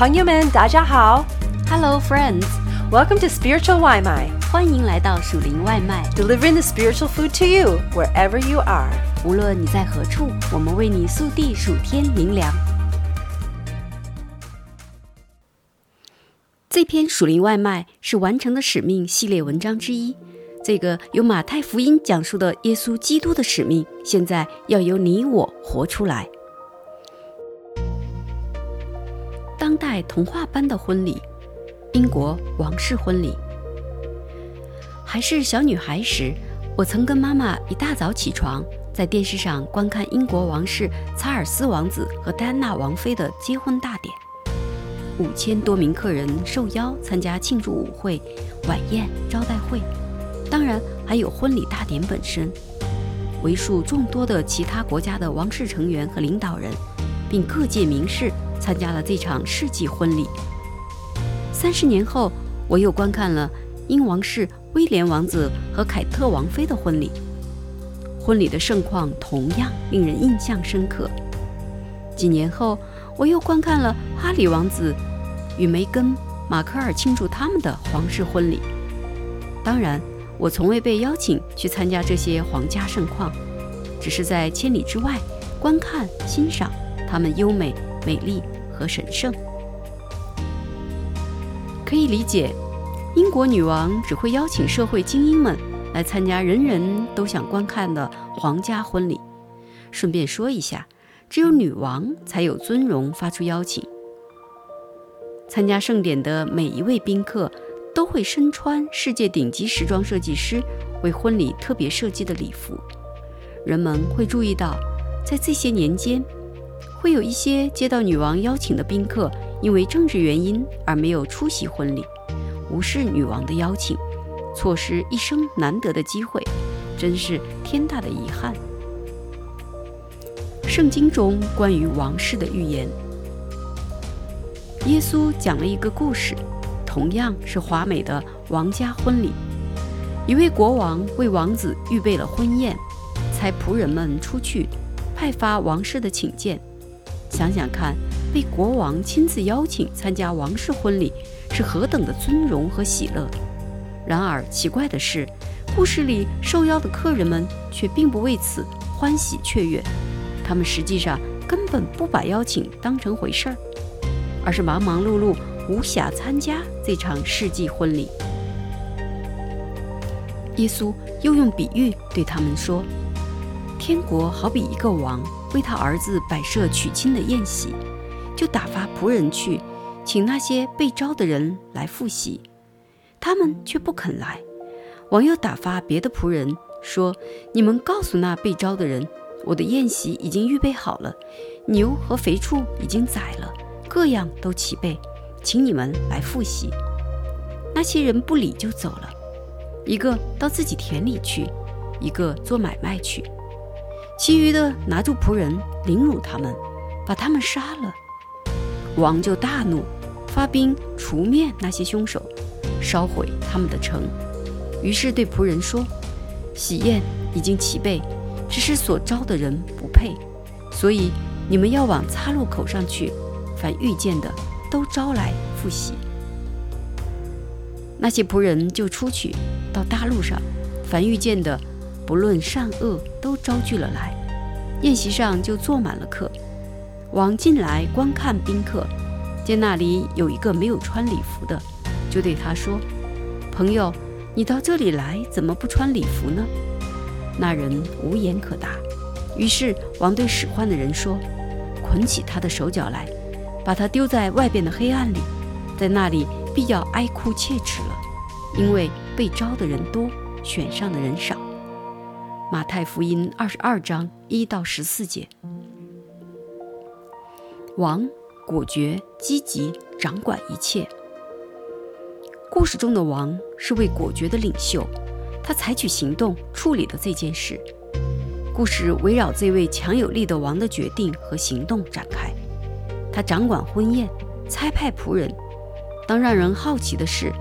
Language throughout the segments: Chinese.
朋友们，大家好。Hello, friends！Welcome to Spiritual 外卖欢迎来到属灵外卖。delivering the spiritual food to you wherever you are. 无论你在何处，我们为你速递数天灵粮。这篇属灵外卖是完成的使命系列文章之一。这个由马太福音讲述的耶稣基督的使命，现在要由你我活出来。代童话般的婚礼，英国王室婚礼。还是小女孩时，我曾跟妈妈一大早起床，在电视上观看英国王室查尔斯王子和戴安娜王妃的结婚大典。五千多名客人受邀参加庆祝舞会、晚宴、招待会，当然还有婚礼大典本身。为数众多的其他国家的王室成员和领导人，并各界名士参加了这场世纪婚礼。三十年后，我又观看了英王室威廉王子和凯特王妃的婚礼，婚礼的盛况同样令人印象深刻。几年后，我又观看了哈里王子与梅根·马克尔庆祝他们的皇室婚礼。当然，我从未被邀请去参加这些皇家盛况，只是在千里之外观看、欣赏他们优美、美丽和神圣。可以理解，英国女王只会邀请社会精英们来参加人人都想观看的皇家婚礼。顺便说一下，只有女王才有尊荣发出邀请。参加盛典的每一位宾客都会身穿世界顶级时装设计师为婚礼特别设计的礼服。人们会注意到，在这些年间，会有一些接到女王邀请的宾客因为政治原因而没有出席婚礼，无视女王的邀请，错失一生难得的机会，真是天大的遗憾。圣经中关于王室的预言，耶稣讲了一个故事，同样是华美的王家婚礼。一位国王为王子预备了婚宴，差仆人们出去派发王室的请柬。想想看，被国王亲自邀请参加王室婚礼是何等的尊荣和喜乐。然而奇怪的是，故事里受邀的客人们却并不为此欢喜雀跃。他们实际上根本不把邀请当成回事儿，而是忙忙碌碌，无暇参加这场世纪婚礼。耶稣又用比喻对他们说：“天国好比一个王为他儿子摆设娶亲的宴席，就打发仆人去，请那些被招的人来赴席，他们却不肯来。王又打发别的仆人说：‘你们告诉那被招的人。’”我的宴席已经预备好了，牛和肥畜已经宰了，各样都齐备，请你们来复习。那些人不理就走了，一个到自己田里去，一个做买卖去，其余的拿住仆人凌辱他们，把他们杀了。王就大怒，发兵除灭那些凶手，烧毁他们的城。于是对仆人说：“喜宴已经齐备。”只是所招的人不配，所以你们要往岔路口上去，凡遇见的都招来复喜。那些仆人就出去到大路上，凡遇见的，不论善恶，都招聚了来。宴席上就坐满了客。王进来观看宾客，见那里有一个没有穿礼服的，就对他说：“朋友，你到这里来，怎么不穿礼服呢？”那人无言可答，于是王对使唤的人说：“捆起他的手脚来，把他丢在外边的黑暗里，在那里必要哀哭切齿了，因为被招的人多，选上的人少。”马太福音二十二章一到十四节。王果决、积极，掌管一切。故事中的王是位果决的领袖。他采取行动处理了这件事。故事围绕这位强有力的王的决定和行动展开。他掌管婚宴，差派仆人。当让人好奇的是，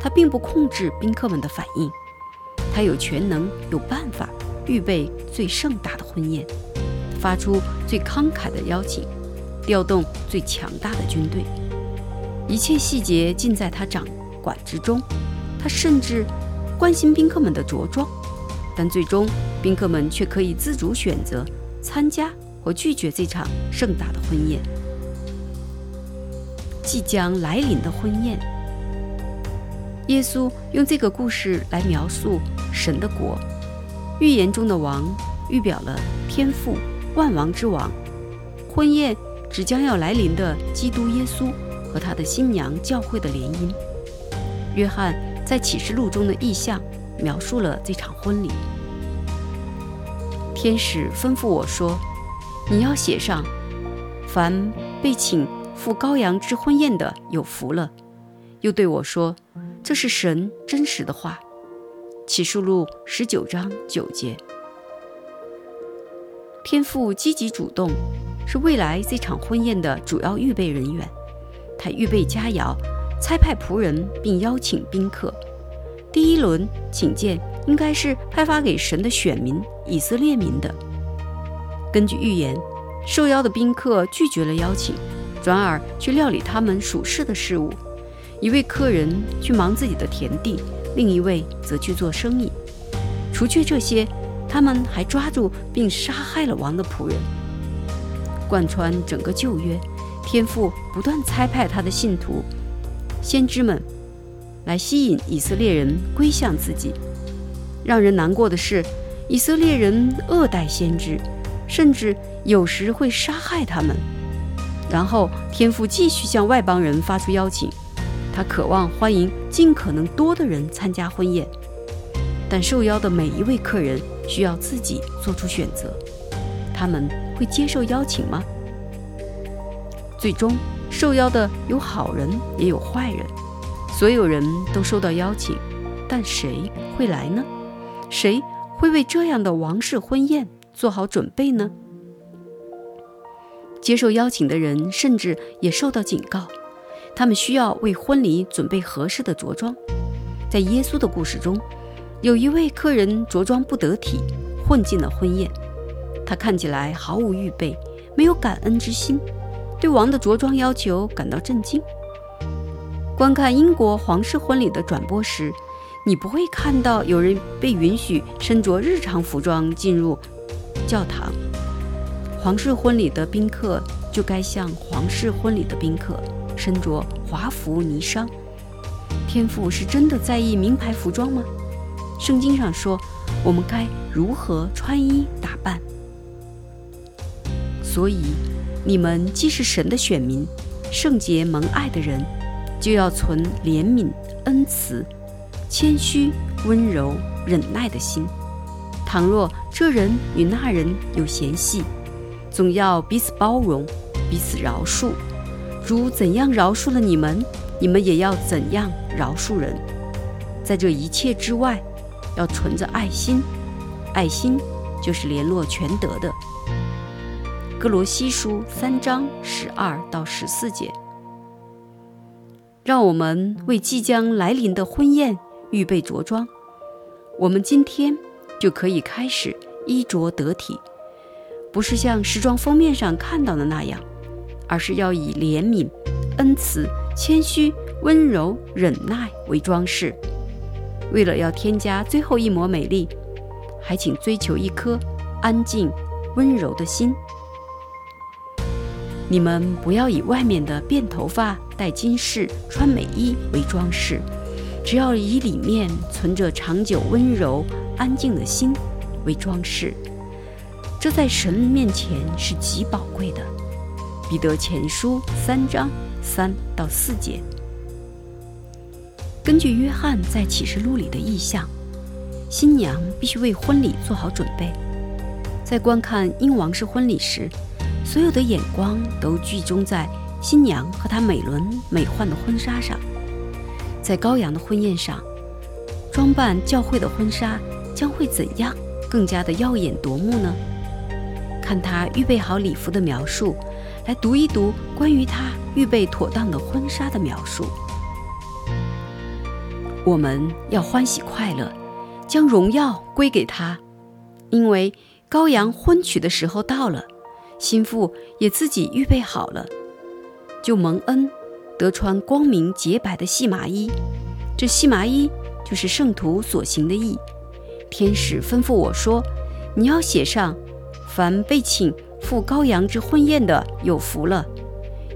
他并不控制宾客们的反应。他有全能，有办法预备最盛大的婚宴，发出最慷慨的邀请，调动最强大的军队。一切细节尽在他掌管之中。他甚至关心宾客们的着装，但最终宾客们却可以自主选择参加或拒绝这场盛大的婚宴。即将来临的婚宴，耶稣用这个故事来描述神的国。预言中的王预表了天父万王之王，婚宴只将要来临的基督耶稣和他的新娘教会的联姻。约翰在启示录中的意象描述了这场婚礼。天使吩咐我说：“你要写上，凡被请。”赴羔羊之婚宴的有福了，又对我说：“这是神真实的话。”启示录十九章九节。天父积极主动，是未来这场婚宴的主要预备人员。他预备佳肴，差派仆人，并邀请宾客。第一轮请柬应该是派发给神的选民以色列民的。根据预言，受邀的宾客拒绝了邀请。转而去料理他们属事的事物，一位客人去忙自己的田地，另一位则去做生意。除去这些，他们还抓住并杀害了王的仆人。贯穿整个旧约，天父不断差派他的信徒、先知们来吸引以色列人归向自己。让人难过的是，以色列人恶待先知，甚至有时会杀害他们。然后，天父继续向外邦人发出邀请，他渴望欢迎尽可能多的人参加婚宴，但受邀的每一位客人需要自己做出选择。他们会接受邀请吗？最终，受邀的有好人也有坏人，所有人都收到邀请，但谁会来呢？谁会为这样的王室婚宴做好准备呢？接受邀请的人甚至也受到警告，他们需要为婚礼准备合适的着装。在耶稣的故事中，有一位客人着装不得体，混进了婚宴。他看起来毫无预备，没有感恩之心，对王的着装要求感到震惊。观看英国皇室婚礼的转播时，你不会看到有人被允许身着日常服装进入教堂。皇室婚礼的宾客就该像皇室婚礼的宾客，身着华服霓裳。天父是真的在意名牌服装吗？圣经上说，我们该如何穿衣打扮？所以，你们既是神的选民，圣洁蒙爱的人，就要存怜悯、恩慈、谦虚、温柔、忍耐的心。倘若这人与那人有嫌隙，总要彼此包容，彼此饶恕。主怎样饶恕了你们，你们也要怎样饶恕人。在这一切之外，要存着爱心。爱心就是联络全德的。哥罗西书三章十二到十四节。让我们为即将来临的婚宴预备着装。我们今天就可以开始衣着得体。不是像时装封面上看到的那样，而是要以怜悯、恩慈、谦虚、温柔、忍耐为装饰。为了要添加最后一抹美丽，还请追求一颗安静、温柔的心。你们不要以外面的辫头发、戴金饰、穿美衣为装饰，只要以里面存着长久温柔、安静的心为装饰。这在神面前是极宝贵的。彼得前书三章三到四节。根据约翰在启示录里的意象，新娘必须为婚礼做好准备。在观看英王室婚礼时，所有的眼光都集中在新娘和她美轮美奂的婚纱上。在羔羊的婚宴上，装扮教会的婚纱将会怎样更加的耀眼夺目呢？看他预备好礼服的描述，来读一读关于他预备妥当的婚纱的描述。我们要欢喜快乐，将荣耀归给他，因为羔羊婚娶的时候到了，心腹也自己预备好了，就蒙恩，得穿光明洁白的细麻衣。这细麻衣就是圣徒所行的义。天使吩咐我说：“你要写上，凡被请赴羔羊之婚宴的有福了。”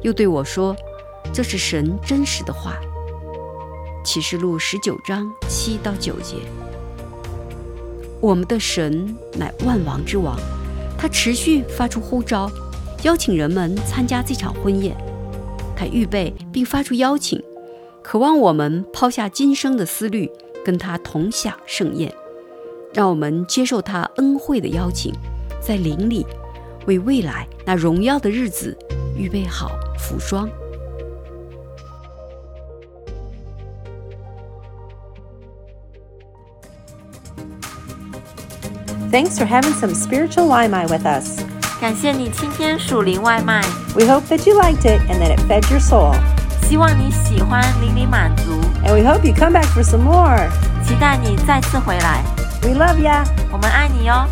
又对我说：“这是神真实的话。”启示录十九章七到九节。我们的神乃万王之王，他持续发出呼召，邀请人们参加这场婚宴。他预备并发出邀请，渴望我们抛下今生的思虑，跟他同享盛宴。让我们接受他恩惠的邀请，在灵里为未来那荣耀的日子预备好服装。Thanks for having some spiritual Waimai with us. 感谢你今天属灵外卖， We hope that you liked it and that it fed your soul. 希望你喜欢，灵里满足， And we hope you come back for some more. 期待你再次回来， We love ya. 我们爱你哟。